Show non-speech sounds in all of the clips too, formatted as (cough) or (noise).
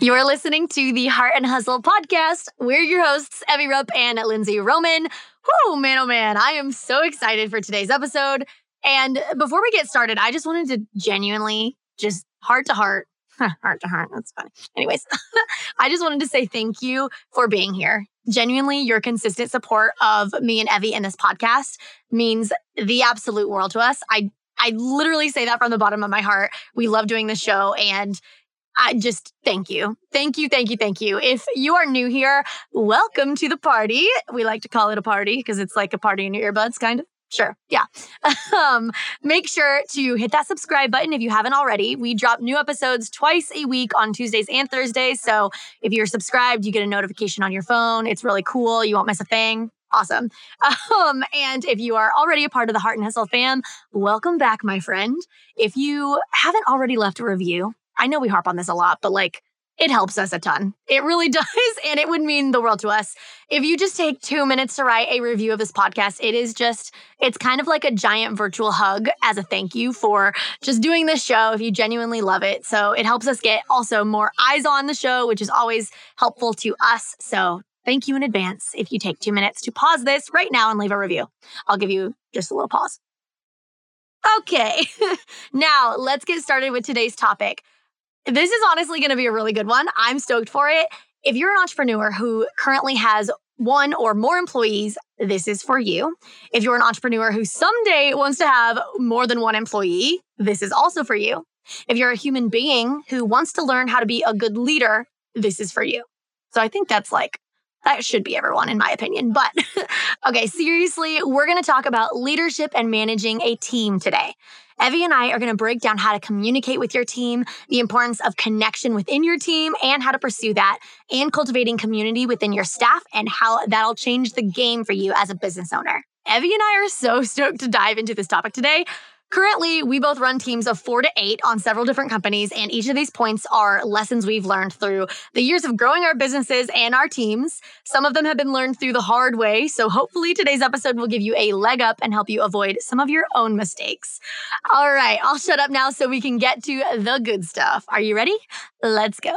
You're listening to the Heart and Hustle podcast. We're your hosts, Evie Rupp and Lindsay Roman. Whoo, man, oh man, I am so excited for today's episode. And before we get started, I just wanted to genuinely, just heart to heart, (laughs) heart to heart, that's funny. Anyways, (laughs) I just wanted to say thank you for being here. Genuinely, your consistent support of me and Evie in this podcast means the absolute world to us. I I literally say that from the bottom of my heart. We love doing the show and I just thank you. Thank you, thank you, thank you. If you are new here, welcome to the party. We like to call it a party because it's like a party in your earbuds, kind of. Sure. Yeah. (laughs) um, make sure to hit that subscribe button if you haven't already. We drop new episodes twice a week on Tuesdays and Thursdays. So if you're subscribed, you get a notification on your phone. It's really cool. You won't miss a thing. Awesome. (laughs) Um, and if you are already a part of the Heart and Hustle fam, welcome back, my friend. If you haven't already left a review, I know we harp on this a lot, but like it helps us a ton. It really (laughs) does. And it would mean the world to us. If you just take two minutes to write a review of this podcast, it is just, it's kind of like a giant virtual hug as a thank you for just doing this show if you genuinely love it. So it helps us get also more eyes on the show, which is always helpful to us. So thank you in advance if you take two minutes to pause this right now and leave a review. I'll give you just a little pause. Okay, (laughs) now let's get started with today's topic. This is honestly going to be a really good one. I'm stoked for it. If you're an entrepreneur who currently has one or more employees, this is for you. If you're an entrepreneur who someday wants to have more than one employee, this is also for you. If you're a human being who wants to learn how to be a good leader, this is for you. So I think that's like, that should be everyone, in my opinion. But (laughs) okay, seriously, we're going to talk about leadership and managing a team today. Evie and I are going to break down how to communicate with your team, the importance of connection within your team, and how to pursue that, and cultivating community within your staff, and how that'll change the game for you as a business owner. Evie and I are so stoked to dive into this topic today. Currently, we both run teams of four to eight on several different companies, and each of these points are lessons we've learned through the years of growing our businesses and our teams. Some of them have been learned through the hard way, so hopefully today's episode will give you a leg up and help you avoid some of your own mistakes. All right, I'll shut up now so we can get to the good stuff. Are you ready? Let's go.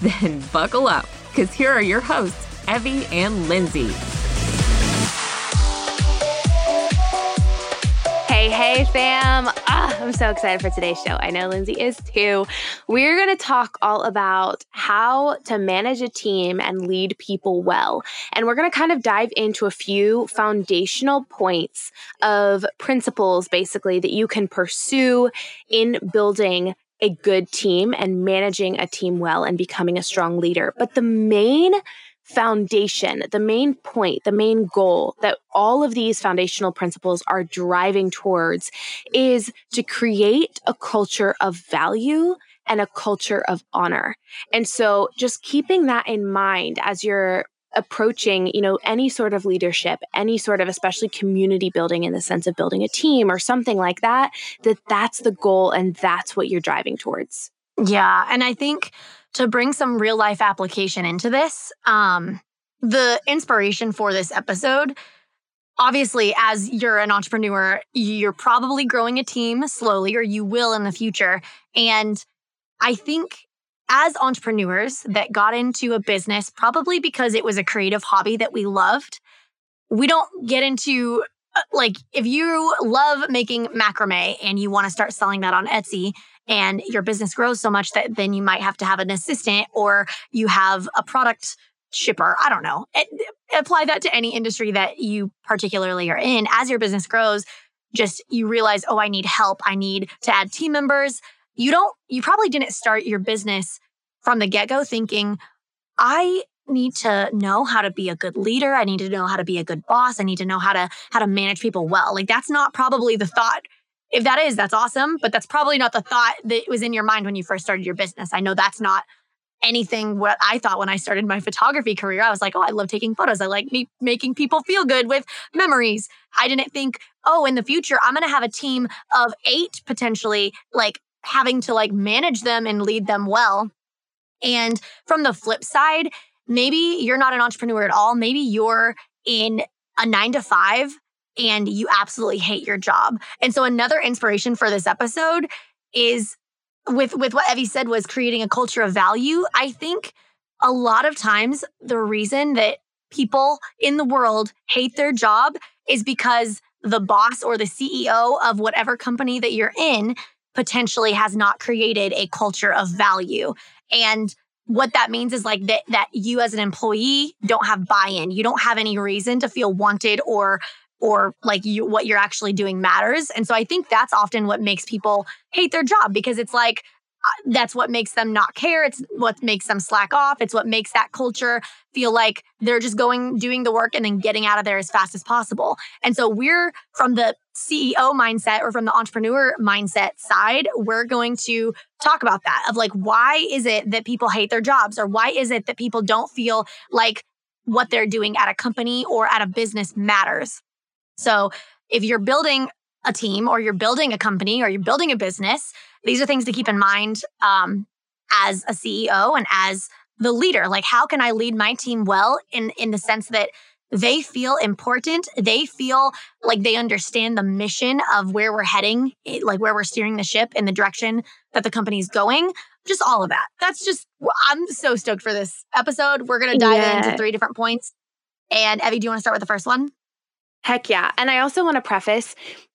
(laughs) Then buckle up, because here are your hosts, Evie and Lindsay. Hey, hey, fam. Ah, I'm so excited for today's show. I know Lindsay is too. We're going to talk all about how to manage a team and lead people well. And we're going to kind of dive into a few foundational points of principles, basically, that you can pursue in building a good team and managing a team well and becoming a strong leader. But the main foundation, the main point, the main goal that all of these foundational principles are driving towards is to create a culture of value and a culture of honor. And so just keeping that in mind as you're approaching you know any sort of leadership any sort of especially community building in the sense of building a team or something like that that that's the goal and that's what you're driving towards. Yeah and i think to bring some real life application into this um the inspiration for this episode obviously as you're an entrepreneur you're probably growing a team slowly or you will in the future and i think as entrepreneurs that got into a business, probably because it was a creative hobby that we loved, we don't get into uh, like if you love making macrame and you want to start selling that on Etsy and your business grows so much that then you might have to have an assistant or you have a product shipper. I don't know. It, apply that to any industry that you particularly are in. As your business grows, just you realize, oh, I need help. I need to add team members you don't, you probably didn't start your business from the get go thinking, I need to know how to be a good leader. I need to know how to be a good boss. I need to know how to, how to manage people well. Like that's not probably the thought if that is, that's awesome. But that's probably not the thought that was in your mind when you first started your business. I know that's not anything what I thought when I started my photography career. I was like, oh, I love taking photos. I like me making people feel good with memories. I didn't think, oh, in the future, I'm going to have a team of eight potentially, like having to like manage them and lead them well. And from the flip side, maybe you're not an entrepreneur at all. Maybe you're in a nine to five and you absolutely hate your job. And so another inspiration for this episode is with with what Evie said was creating a culture of value. I think a lot of times the reason that people in the world hate their job is because the boss or the CEO of whatever company that you're in potentially has not created a culture of value. And what that means is like that that you as an employee don't have buy-in. You don't have any reason to feel wanted or or like you what you're actually doing matters. And so I think that's often what makes people hate their job because it's like that's what makes them not care. It's what makes them slack off. It's what makes that culture feel like they're just going, doing the work and then getting out of there as fast as possible. And so we're from the CEO mindset or from the entrepreneur mindset side, we're going to talk about that of like, why is it that people hate their jobs or why is it that people don't feel like what they're doing at a company or at a business matters? So if you're building a team or you're building a company or you're building a business, these are things to keep in mind um, as a CEO and as the leader. Like, how can I lead my team well in in the sense that they feel important. They feel like they understand the mission of where we're heading, eh, like where we're steering the ship in the direction that the company's going. Just all of that. That's just, I'm so stoked for this episode. We're going to dive yeah. into three different points. And Evie, do you want to start with the first one? Heck yeah. And I also want to preface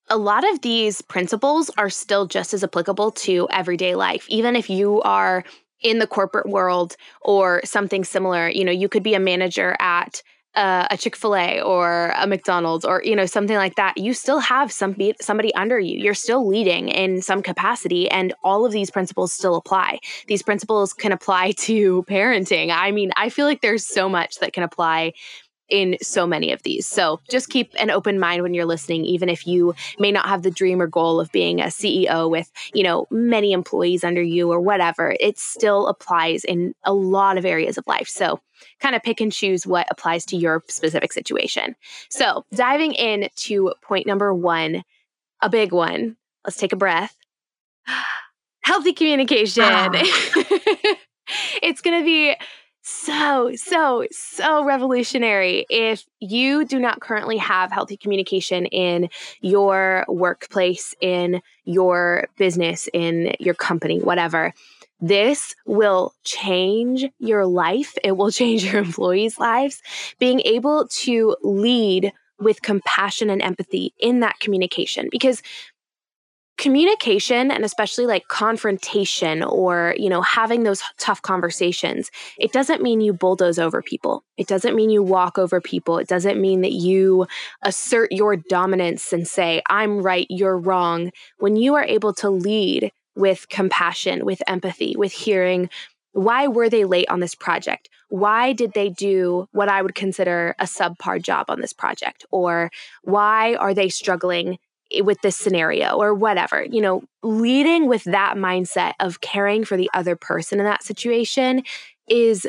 a lot of these principles are still just as applicable to everyday life. Even if you are in the corporate world or something similar, you know, you could be a manager at uh, a Chick-fil-A or a McDonald's or you know something like that. You still have some somebody under you. You're still leading in some capacity and all of these principles still apply. These principles can apply (laughs) to parenting. I mean i feel like there's so much that can apply in so many of these. So just keep an open mind when you're listening, even if you may not have the dream or goal of being a CEO with, you know, many employees under you or whatever. It still applies in a lot of areas of life. So kind of pick and choose what applies to your specific situation. So diving in to point number one, a big one. Let's take a breath. (gasps) Healthy communication. Ah. (laughs) it's going to be so, so, so revolutionary if you do not currently have healthy communication in your workplace, in your business, in your company, whatever. This will change your life. It will (laughs) change your employees' lives. Being able to lead with compassion and empathy in that communication because communication and especially like confrontation or you know having those tough conversations it doesn't mean you bulldoze over people. It doesn't mean you walk over people. It doesn't mean that you assert your dominance and say i'm right you're wrong. When you are able to lead with compassion with empathy with hearing why were they late on this project? Why did they do what i would consider a subpar job on this project? Or why are they struggling with this scenario or whatever, you know, leading with that mindset of caring for the other person in that situation is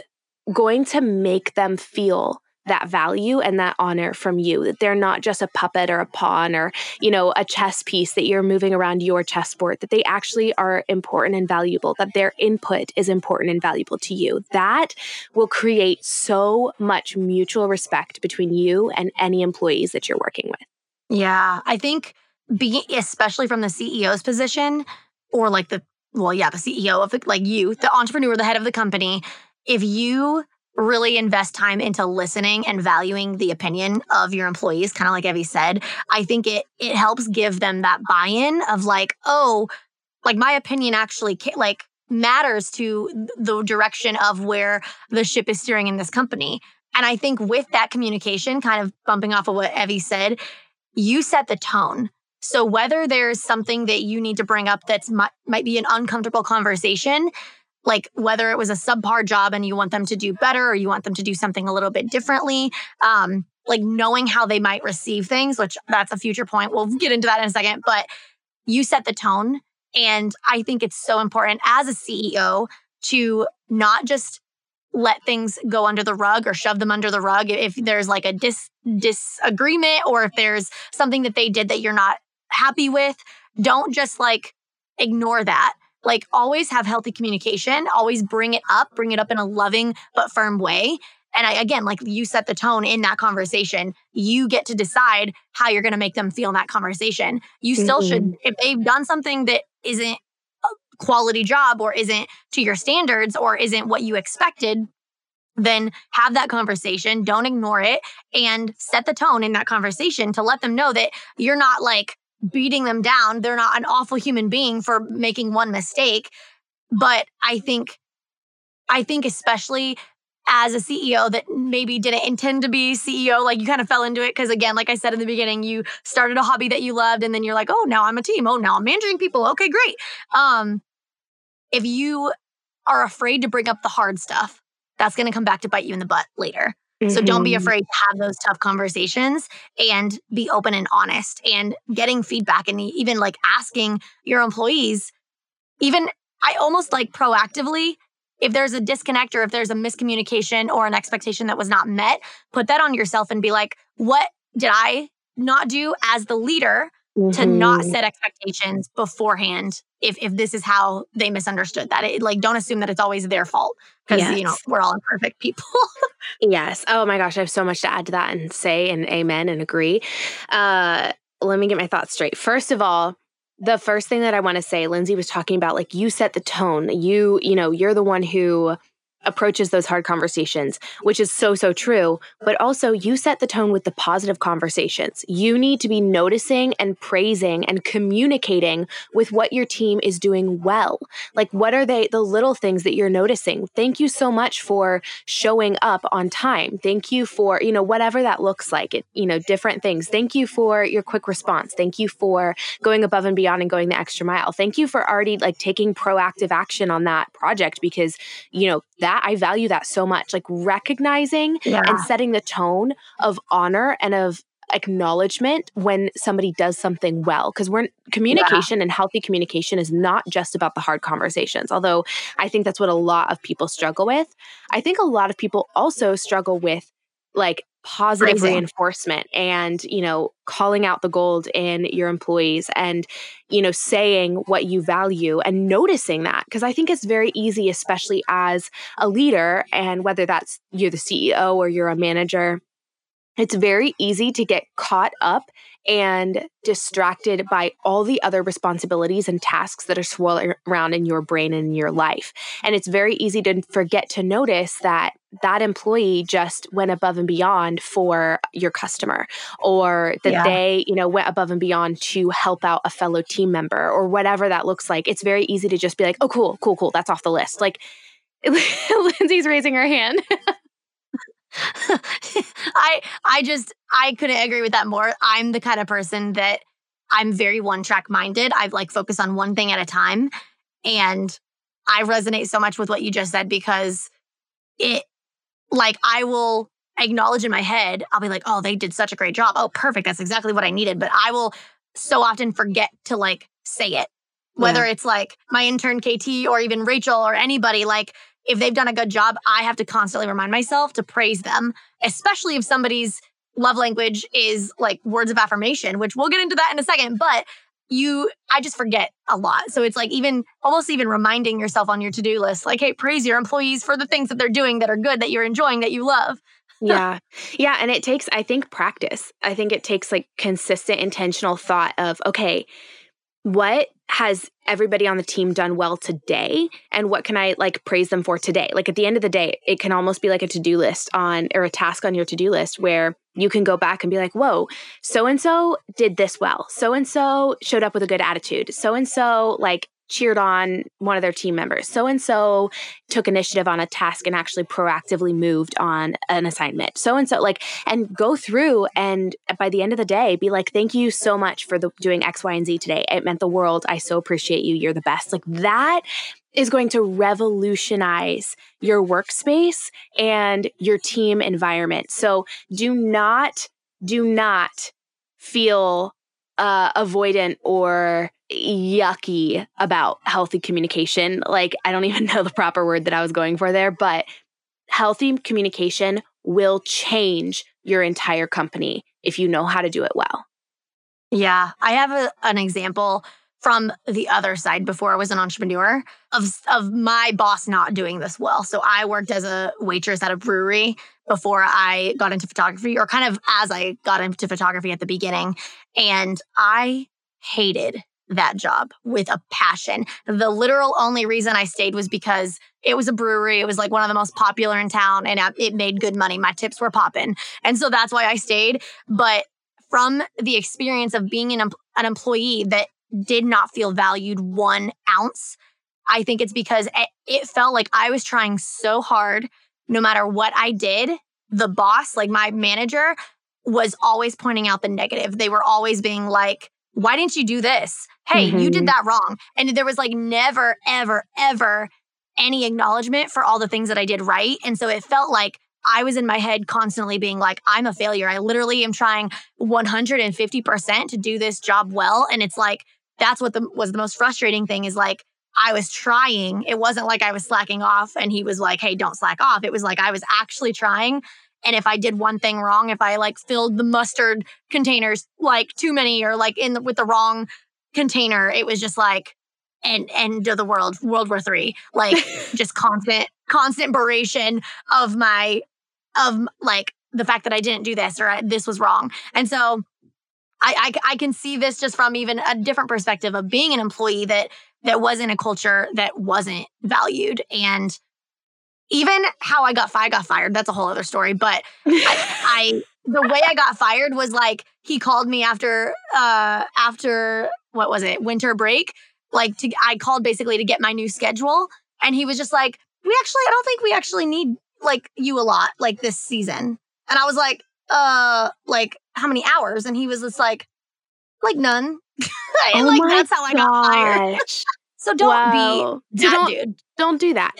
going to make them feel that value and that honor from you. That they're not just a puppet or a pawn or you know a chess piece that you're moving around your chessboard that they actually are important and valuable that their input is important and valuable to you. That will create so much mutual respect between you and any employees that you're working with. Yeah i think being especially from the CEO's position or like the well, yeah, the CEO of the, like you, the entrepreneur, the head of the company, if you really invest time into listening and valuing the opinion of your employees, kind of like Evie said, I think it it helps give them that buy-in of like, oh, like my opinion actually like matters to the direction of where the ship is steering in this company. And I think with that communication, kind of bumping off of what Evie said, you set the tone. So whether there's something that you need to bring up that might, might be an uncomfortable conversation, like whether it was a subpar job and you want them to do better or you want them to do something a little bit differently, um, like knowing how they might receive things, which that's a future point. We'll get into that in a second, but you set the tone. And I think it's so important as a CEO to not just let things go under the rug or shove them under the rug if there's like a dis- disagreement or if there's something that they did that you're not happy with don't just like ignore that like always have healthy communication always bring it up bring it up in a loving but firm way and I, again like you set the tone in that conversation you get to decide how you're going to make them feel in that conversation you still mm-hmm. should if they've done something that isn't a quality job or isn't to your standards or isn't what you expected, then have that conversation. Don't ignore it and set the tone in that conversation to let them know that you're not like beating them down. They're not an awful human being for making one mistake. But I think, I think especially as a CEO that maybe didn't intend to be CEO, like you kind of fell into it. Cause again, like I said in the beginning, you started a hobby that you loved and then you're like, oh, now I'm a team. Oh, now I'm managing people. Okay, great. Um, if you are afraid to bring up the hard stuff, that's going to come back to bite you in the butt later. Mm-hmm. So don't be mm-hmm. afraid to have those tough conversations and be open and honest and getting feedback and even like asking your employees, even I almost like proactively if there's a disconnect or if there's a miscommunication or an expectation that was not met, put that on yourself and be like, what did I not do as the leader mm-hmm. to not mm-hmm. set expectations beforehand if if this is how they misunderstood that it, like don't assume that it's always their fault because yes. you know we're all imperfect people (laughs) yes oh my gosh i have so much to add to that and say and amen and agree uh let me get my thoughts straight first of all the first thing that i want to say lindsay was talking about like you set the tone you you know you're the one who approaches those hard conversations, which is so, so true. But also, you set the tone with the positive conversations. You need to be noticing and praising and communicating with what your team is doing well. Like, what are they, the little things that you're noticing? Thank you so much for showing up on time. Thank you for, you know, whatever that looks like, it, you know, different things. Thank you for your quick response. Thank you for going above and beyond and going the extra mile. Thank you for already like taking proactive action on that project because, you know, that that I value that so much. Like recognizing yeah. and setting the tone of honor and of acknowledgement when somebody does something well because we're communication yeah. and healthy communication is not just about the hard conversations although i think that's what a lot of people struggle with i think a lot of people also struggle with like positive reinforcement and you know calling out the gold in your employees and you know saying what you value and noticing that because i think it's very easy especially as a leader and whether that's you're the ceo or you're a manager it's very easy to get caught up and distracted by all the other responsibilities and tasks that are swirling around in your brain and in your life. And it's very easy to forget to notice that that employee just went above and beyond for your customer or that yeah. they, you know, went above and beyond to help out a fellow team member or whatever that looks like. It's very easy to just be like, "Oh cool, cool, cool, that's off the list." Like (laughs) Lindsay's raising her hand. (laughs) (laughs) I I just I couldn't agree with that more. I'm the kind of person that I'm very one track minded. I like focus on one thing at a time. And I resonate so much with what you just said because it like I will acknowledge in my head, I'll be like, oh, they did such a great job. Oh, perfect. That's exactly what I needed. But I will so often forget to like say it. Whether yeah. it's like my intern KT or even Rachel or anybody, like if they've done a good job, I have to constantly remind myself to praise them, especially if somebody's love language is like words of affirmation, which we'll get into that in a second. But you, I just forget a lot. So it's like even almost even reminding yourself on your to do list, like, hey, praise your employees for the things that they're doing that are good, that you're enjoying, that you love. (laughs) yeah. Yeah. And it takes, I think, practice. I think it takes like consistent, intentional thought of, okay, what has everybody on the team done well today? And what can i like praise them for today? Like at the end of the day it can almost be like a to-do list on or a task on your to-do list where you can go back and be like whoa so and so did this well. So and so showed up with a good attitude. So and so like cheered on one of their team members. So and so took initiative on a task and actually proactively moved on an assignment. So and so like and go through and by the end of the day be like thank you so much for the doing X Y and Z today. It meant the world. I so appreciate you. You're the best. Like that is going to revolutionize your workspace and your team environment. So do not do not feel uh, avoidant or yucky about healthy communication. Like, I don't (laughs) even know the proper word that I was going for there, but healthy communication will change your entire company if you know how to do it well. Yeah, I have a, an example from the other side before I was an entrepreneur of of my boss not doing this well. So I worked as a waitress at a brewery before I got into photography or kind of as I got into photography at the beginning and I hated that job with a passion. The literal only reason I stayed was because it was a brewery. It was like one of the most popular in town and it made good money. My tips were popping. And so that's why I stayed. But from the experience of being an, an employee that did not feel valued one ounce, I think it's because it, it felt like I was trying so hard no matter what I did. The boss, like my manager, was always pointing out the negative. They were always being like, why didn't you do this? Hey, mm-hmm. you did mm-hmm. that wrong. And there was like never, ever, ever any acknowledgement for all the things that I did right. And so it felt like I was in my head constantly being like, I'm a failure. I literally am trying 150% to do this job well. And it's like, that's what the, was the most frustrating thing is like, I was trying. It wasn't like I was slacking off and he was like, hey, don't slack off. It was like I was actually trying and if I did one thing wrong, if I like filled the mustard containers like too many or like in the, with the wrong container, it was just like an end of the world, World War Three, like (laughs) just constant, constant beration of my, of like the fact that I didn't do this or I, this was wrong. And so I, I, I can see this just from even a different perspective of being an employee that that was in a culture that wasn't valued and even how I got fired, got fired. That's a whole other story. But (laughs) I, I, the way I got fired was like he called me after uh after what was it winter break. Like to I called basically to get my new schedule, and he was just like, "We actually, I don't think we actually need like you a lot like this season." And I was like, "Uh, like how many hours?" And he was just like, "Like none." (laughs) oh like that's how I got fired. (laughs) so don't wow. be that don't, dude. Don't do that.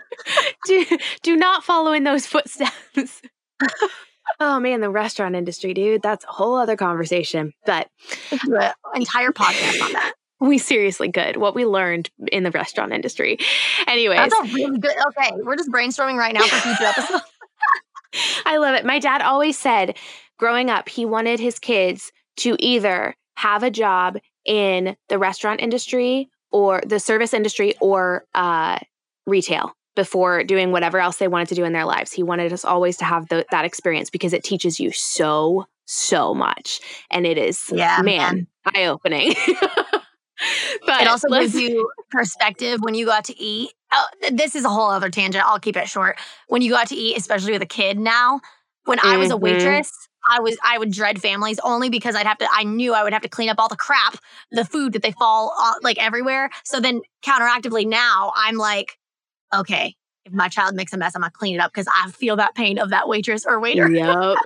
(laughs) do do not follow in those footsteps. (laughs) oh man, the restaurant industry, dude, that's a whole other conversation. But the entire podcast on that. We seriously could. What we learned in the restaurant industry. Anyways. That's a really good okay. We're just brainstorming right now for future episodes. (laughs) I love it. My dad always said growing up, he wanted his kids to either have a job in the restaurant industry or the service industry or uh, retail before doing whatever else they wanted to do in their lives. He wanted us always to have the, that experience because it teaches you so, so much. And it is, yeah, man, eye opening. (laughs) but it also gives you perspective when you go out to eat. Oh, this is a whole other tangent. I'll keep it short. When you go out to eat, especially with a kid now, when mm-hmm. I was a mm-hmm. waitress, I was I would dread families only because I'd have to I knew I would have to clean up all the crap, the food that they fall uh, like everywhere. So then counteractively now I'm like okay, if my child makes a mess, I'm gonna clean it up because I feel that pain of that waitress or waiter. Yep.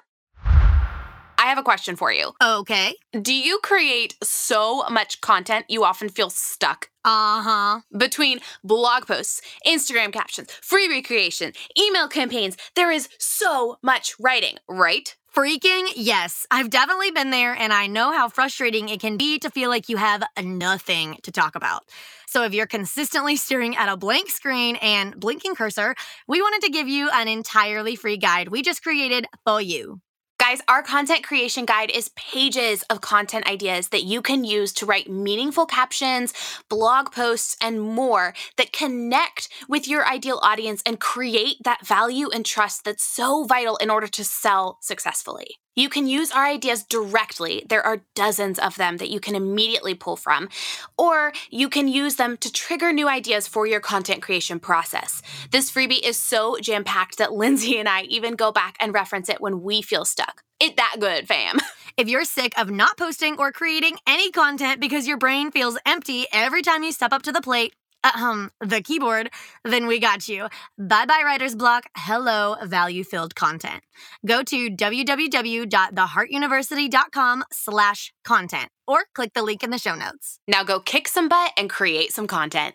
I have a question for you. Okay. Do you create so much content you often feel stuck? Uh huh. Between blog posts, Instagram captions, freebie creation, email campaigns, there is so much writing, right? Freaking yes. I've definitely been there and I know how frustrating it can be to feel like you have nothing to talk about. So if you're consistently staring at a blank screen and blinking cursor, we wanted to give you an entirely free guide we just created for you. Guys, our content creation guide is pages of content ideas that you can use to write meaningful captions, blog posts, and more that connect with your ideal audience and create that value and trust that's so vital in order to sell successfully. You can use our ideas directly. There are dozens of them that you can immediately pull from, or you can use them to trigger new ideas for your content creation process. This freebie is so jam packed that Lindsay and I even go back and reference it when we feel stuck. It that good, fam. (laughs) If you're sick of not posting or creating any content because your brain feels empty every time you step up to the plate, um, the keyboard, then we got you. Bye bye writer's block. Hello, value filled content. Go to www.theheartuniversity.com slash content or click the link in the show notes. Now go kick some butt and create some content.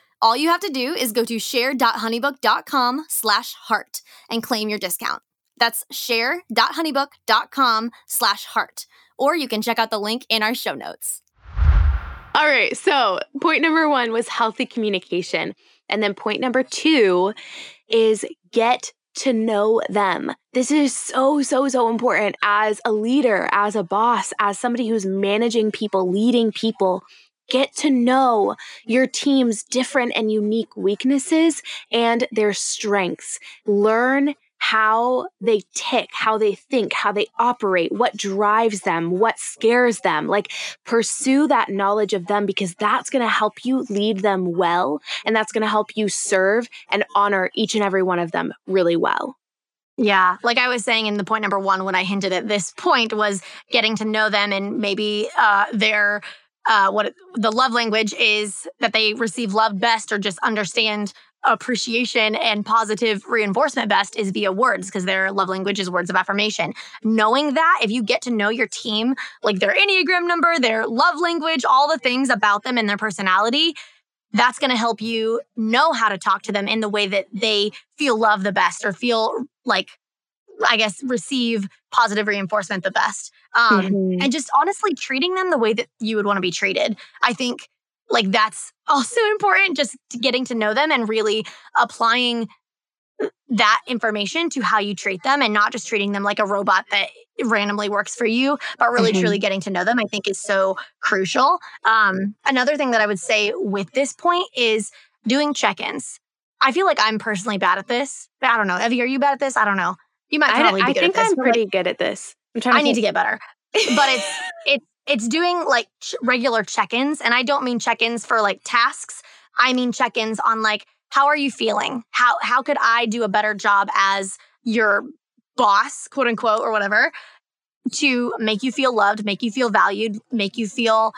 All you have to do is go to share.honeybook.com slash heart and claim your discount. That's share.honeybook.com slash heart. Or you can check out the link in our show notes. All right. So, point number one was healthy communication. And then point number two is get to know them. This is so, so, so important as a leader, as a boss, as somebody who's managing people, leading people get to know your team's different and unique weaknesses and their strengths. Learn how they tick, how they think, how they operate, what drives them, what scares them. Like, pursue that knowledge of them because that's going to help you lead them well. And that's going to help you serve and honor each and every one of them really well. Yeah, like I was saying in the point number one when I hinted at this point was getting to know them and maybe uh, their uh, what the love language is that they receive love best or just understand appreciation and positive reinforcement best is via words because their love language is words of affirmation. Knowing that, if you get to know your team, like their Enneagram number, their love language, all the things about them and their personality, that's going to help you know how to talk to them in the way that they feel love the best or feel like I guess, receive positive reinforcement the best. Um, mm-hmm. And just honestly treating them the way that you would want to be treated. I think like that's (laughs) also important, just getting to know them and really applying that information to how you treat them and not just treating them like a robot that randomly works for you, but really mm-hmm. truly getting to know them, I think is so crucial. Um, another thing that I would say with this point is doing check ins. I feel like I'm personally bad at this. I don't know. Evie, are you bad at this? I don't know. You might probably I, be good I think at this. I'm pretty good at this. I'm trying. I need to get better, but it's (laughs) it's it's doing like ch- regular check-ins, and I don't mean check-ins for like tasks. I mean check-ins on like how are you feeling? How how could I do a better job as your boss, quote unquote, or whatever, to make you feel loved, make you feel valued, make you feel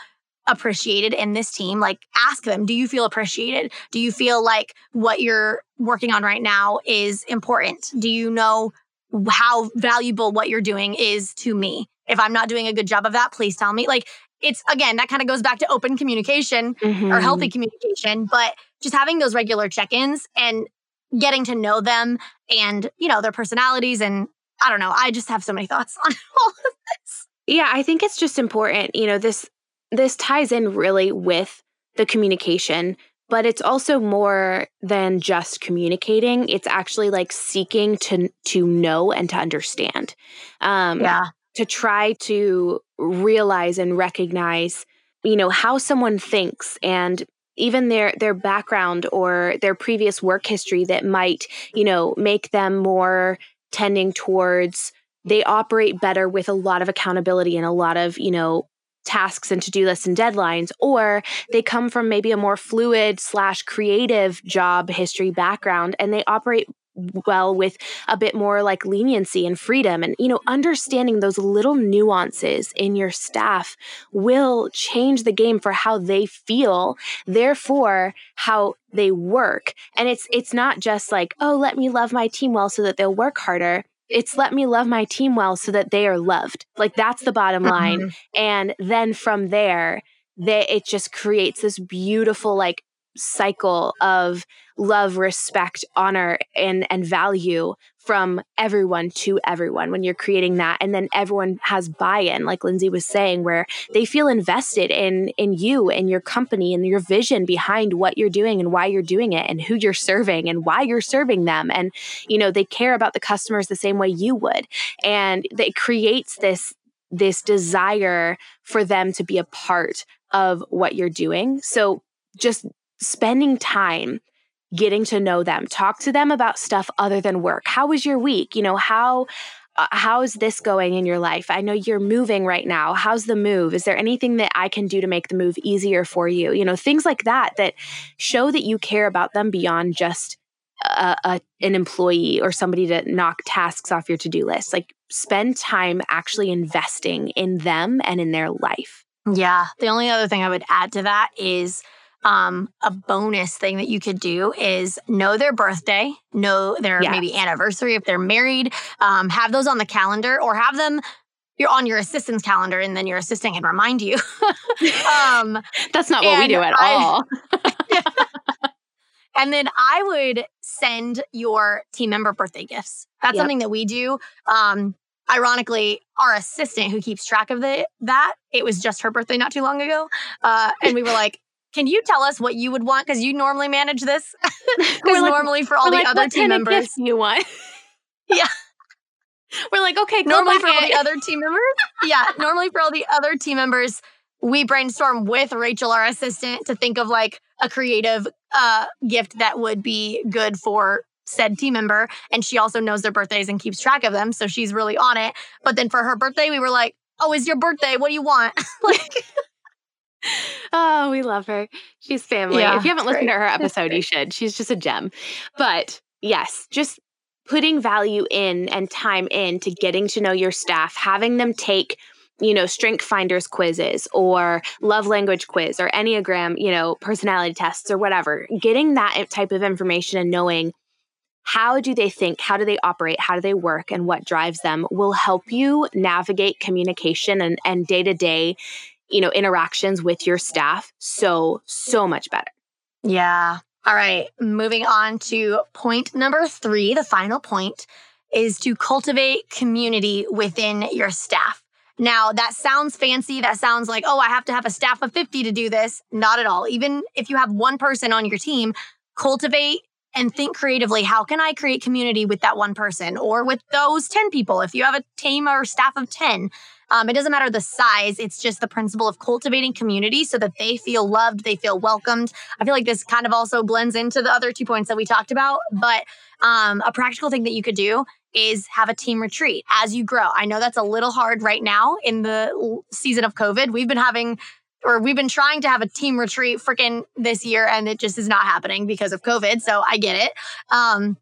appreciated in this team like ask them do you feel appreciated do you feel like what you're working on right now is important do you know how valuable what you're doing is to me. If I'm not doing a good job of that, please tell me. Like it's again, that kind of goes back to open communication mm-hmm. or healthy communication, but just having those regular check-ins and getting to know them and, you know, their personalities and I don't know, I just have so many (laughs) thoughts on all of this. Yeah, I think it's just important, you know, this this ties in really with the communication but it's also more than just communicating. It's actually like seeking to to know and to understand. Um yeah. to try to realize and recognize you know how someone thinks and even their their background or their previous work history that might you know make them more tending towards they operate better with a lot of accountability and a lot of you know tasks and to-do lists and deadlines or they come from maybe a more fluid slash creative job history background and they operate well with a bit more like leniency and freedom. And you know understanding those little nuances in your staff will change the game for how they feel therefore how they work. And it's it's not just like oh let me love my team well so that they'll work harder it's let me love my team well so that they are loved. Like that's the bottom line. Mhm. And then from there, they, it just creates this beautiful like cycle of love, respect, honor, and and value from everyone to everyone when you're creating that. And then everyone has buy-in like lindsay was saying where they feel invested in in you and your company and your vision behind what you're doing and why you're doing it and who you're serving and why you're serving them. And you know they care about the customers the same way you would. And it creates this this desire for them to be a part of what you're doing. So just spending time getting to know them talk to them about stuff other than work. How was your week? You know how uh, how is this going in your life? I know you're moving right now. How's the move? Is there anything that i can do to make the move easier for you? You know things like that that show that you care about them beyond just a, a, an employee or somebody to knock tasks off your to-do list. Like spend time actually investing in them and in their life. Yeah. The only other thing I would add to that is um, a bonus thing that you could do is know their birthday, know their Yes. maybe anniversary if they're married, um, have those on the calendar or have them you're on your assistant's calendar and then your assistant can remind you. (laughs) um, that's not what we do at I- all (laughs) and then I would send your team member birthday gifts. That's Yep. something that we do. Um, ironically, our assistant who keeps track of the that it was just her birthday not too long ago, uh, and we were like. Can you tell us what you would want? Because you normally manage this. (laughs) Because like- normally for all the like, other team members, you want (laughs) (laughs) Yeah. we're like okay normally for all the other team members, yeah, normally for all the other team members, we brainstorm with Rachel, our assistant, to think of like a creative uh, gift that would be good for said team member. And she also knows their birthdays and keeps track of them, so she's really on it. But then for her birthday, we were like, "Oh, is your birthday. What do you want?" like, Oh, we love her. She's family. Yeah, if you haven't listened to her (laughs) episode, you should. She's just a gem. But yes, just putting value in and time in to getting to know your staff, having them take you know strength finders quizzes or love language quiz or enneagram you know personality tests or whatever getting that type of information and knowing how do they think how do they operate how do they work and what drives them will help you navigate communication and and day-to-day you know interactions with your staff so so much better Yeah. All right. Moving on to point number three, the final point is to cultivate community within your staff. Now, that sounds fancy. That sounds like, oh, I have to have a staff of 50 to do this. Not at all. Even if you have one person on your team, cultivate and think creatively. How can I create community with that one person or with those 10 people? If you have a team or staff of 10, um, it doesn't matter the size. It's just the principle of cultivating community so that they feel loved, they feel welcomed. I feel like this kind of also blends into the other two points that we talked about. But um, a practical thing that you could do is have a team retreat as you grow. I know that's a little hard right now in the season of COVID. We've been having or we've been trying to have a team retreat freaking this year and it just is not happening because of COVID. So I get it. Um,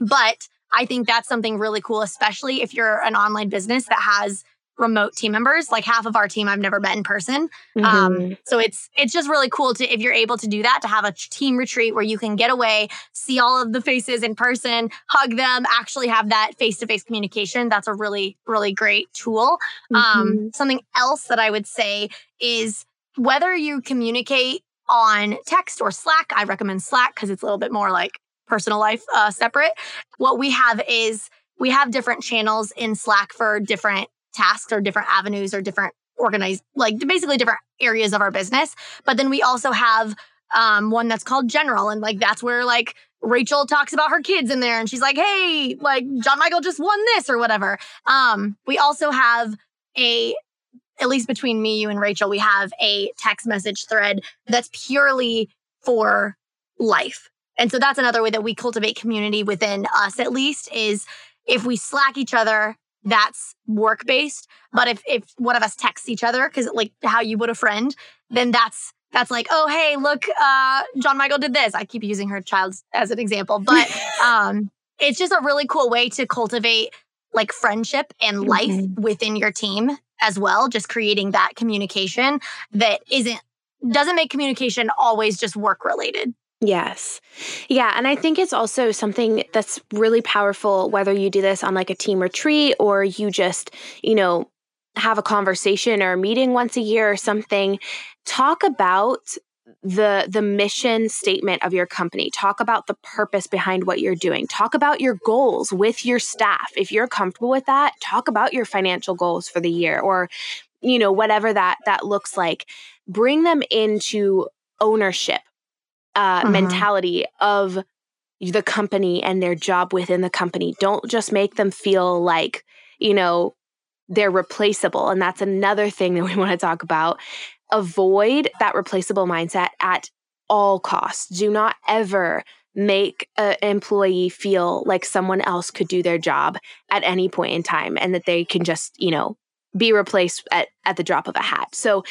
but I think that's something really cool, especially if you're an online business that has remote team members. Like half of our team I've never met in person. Mm-hmm. Um, so it's it's just really cool to if you're able to do that to have a team retreat where you can get away, see all of the faces in person, hug them, actually have that face to face communication. That's a really really great tool. Mhm. Um, something else that I would say is whether you communicate on text or Slack. I recommend Slack because it's a little bit more like personal life uh, separate. What we have is we have different channels in Slack for different tasks or different avenues or different organized, like basically different areas of our business. But then we also have um, one that's called general, and like that's where like Rachel talks about her kids in there, and she's like, "Hey, like John Michael just won this or whatever." Um, we also have a at least between me, you, and Rachel, we have a text message thread that's purely for life. And so that's another way that we cultivate community within us, at least, is if we slack each other, that's work based. But if if one of us texts each other, because like how you would a friend, then that's that's like, oh hey, look, uh, John Michael did this. I keep using her child as an example, (laughs) but um, it's just a really cool way to cultivate like friendship and life Mhm. within your team as well. Just creating that communication that isn't doesn't make communication always just work related. Yes. Yeah. And I think it's also something that's really powerful, whether you do this on like a team retreat or you just, you know, have a conversation or a meeting once a year or something. Talk about the the mission statement of your company talk about the purpose behind what you're doing talk about your goals with your staff if you're comfortable with that talk about your financial goals for the year or you know whatever that that looks like bring them into ownership uh, uh-huh. mentality of the company and their job within the company. Don't just make them feel like, you know, they're replaceable. And that's another thing (laughs) that we want to talk about. Avoid that replaceable mindset at all costs. Do not ever make an employee feel like someone else could do their job at any point in time and that they can just, you know, be replaced at, at the drop of a hat. So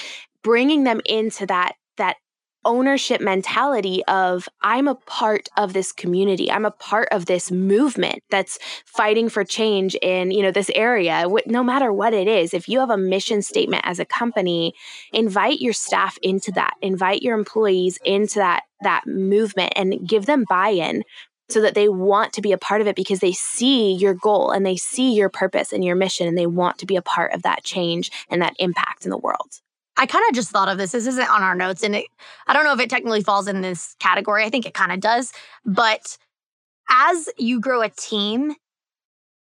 bringing them into that that ownership mentality of I'm a part of this community. I'm a part of this movement that's fighting for change in, you know, this area. No matter what it is, if you have a mission statement as a company, invite your staff into that. Invite your employees into that that movement and give them buy-in so that they want to be a part of it because they see your goal and they see your purpose and your mission and they want to be a part of that change and that impact in the world. I kind of just thought of this. This isn't on our notes, and it, I don't know if it technically falls in this category. I think it kind of does. But as you grow a team,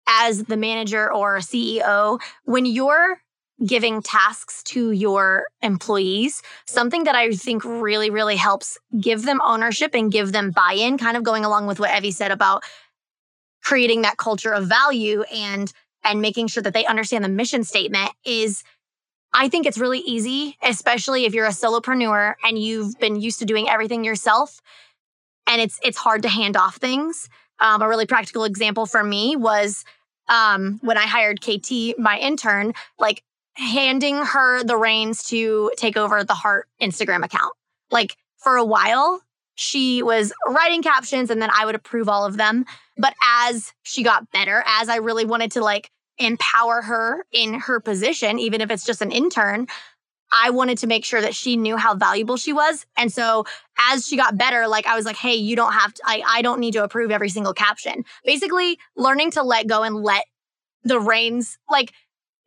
as the manager or CEO, when you're giving tasks to your employees, something that I think really, really helps give them ownership and give them buy in, kind of going along with what Evie said about creating that culture of value and and making sure that they understand the mission statement is I think it's really easy, especially if you're a solopreneur and you've been used to doing everything yourself and it's it's hard to hand off things. Um, a really practical example for me was um, when I hired KT, my intern, like handing her the reins to take over the Heart Instagram account. Like for a while, she was writing captions and then I would approve all of them. But as she got better, as I really wanted to like empower her in her position, even if it's just an intern. I wanted to make sure that she knew how valuable she was. And so as she got better, like I was like, hey, you don't have to, I, I don't need to approve every single caption. Basically, learning to let go and let the reins, like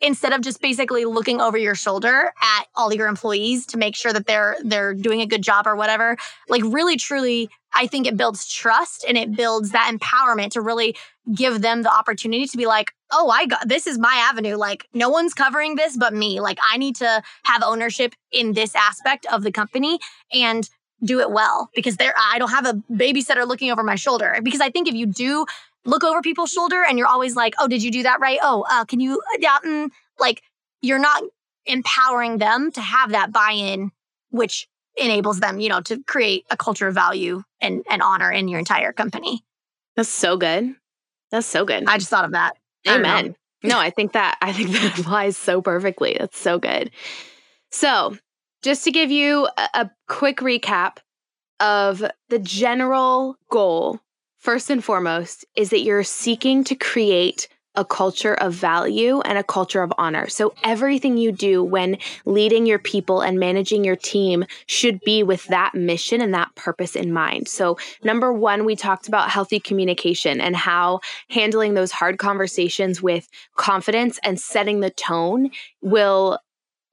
instead of just basically looking over your shoulder at all your employees to make sure that they're they're doing a good job or whatever like really truly i think it builds trust and it builds that empowerment to really give them the opportunity to be like oh i got this is my avenue. Like no one's covering this but me. Like i need to have ownership in this aspect of the company and do it well because there I don't have a babysitter looking over my shoulder. Because I think if you do look over people's shoulder and you're always like, oh, did you do that right? Oh, uh, can you, yeah, mm, like you're not empowering them to have that buy-in, which enables them, you know, to create a culture of value and, and honor in your entire company. That's so good. That's so good. I just thought of that. Amen. I no, I think that I think that (laughs) applies so perfectly. That's so good. So, just to give you a, a quick recap of the general goal first and foremost is that you're seeking to create a culture of value and a culture of honor. So everything you do when leading your people and managing your team should be with that mission and that purpose in mind. So number 1, we talked about healthy communication and how handling those hard conversations with confidence and setting the tone will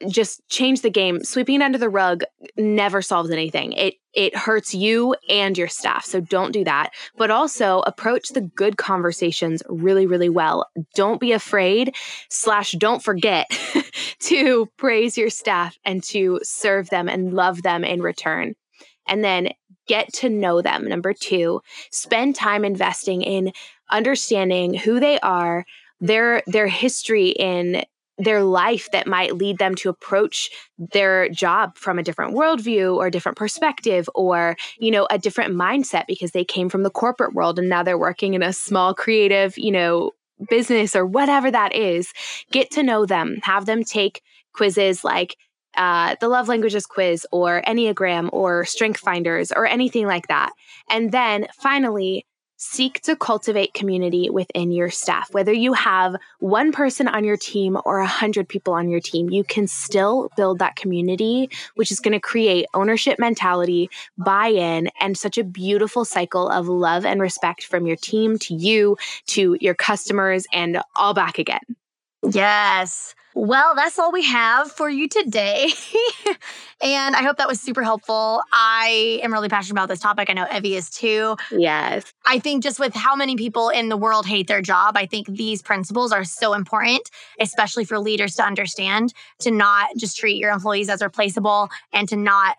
just change the game. Sweeping it under the rug never solves anything. It it hurts you and your staff. So don't do that. But also approach the good conversations really, really well. Don't be afraid, slash, don't forget (laughs) to praise your staff and to serve them and love them in return. And then get to know them. Number two, spend time investing in understanding who they are, their their history in their life that might lead them to approach their job from a different worldview or a different perspective or you know a different mindset because they came from the corporate world and now they're working in a small creative you know business or whatever that is. Get to know them. Have them take quizzes like uh, the love languages quiz or enneagram or strength finders or anything like that. And then finally seek to cultivate community within your staff. Whether you have one person on your team or a hundred people on your team, you can still build that community, which is going to create ownership mentality, buy in, and such a beautiful cycle of love and respect from your team to you, to your customers, and all back again. Yes. Well, that's all we have for you today. (laughs) and I hope that was super helpful. I am really passionate about this topic. I know Evie is too. Yes. I think just with how many people in the world hate their job, I think these principles are so important, especially for leaders to understand to not just treat your employees as replaceable and to not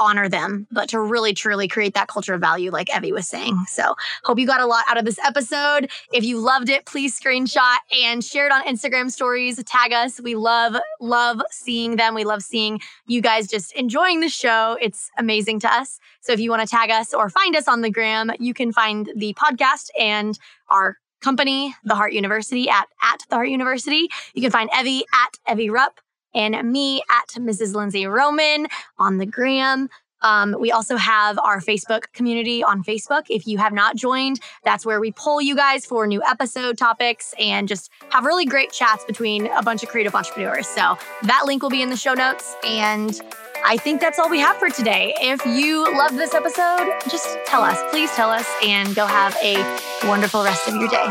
honor them, but to really truly create that culture of value, like Evie was saying. So, hope you got a lot out of this episode. If you loved it, please screenshot and share it on Instagram stories. Tag us. We love, love seeing them. We love seeing you guys just enjoying the show. It's amazing to us. So, if you want to tag us or find us on the gram, you can find the podcast and our company, The Heart University, at, at The Heart University. You can find Evie at Evie Rupp and me at Mrs. Lindsay Roman on the gram. Um, we also have our Facebook community on Facebook. If you have not joined, that's where we pull you guys for new episode topics and just have really great chats between a bunch of creative entrepreneurs. So that link will be in the show notes. And I think that's all we have for today. If you loved this episode, just tell us. Please tell us and go have a wonderful rest of your day.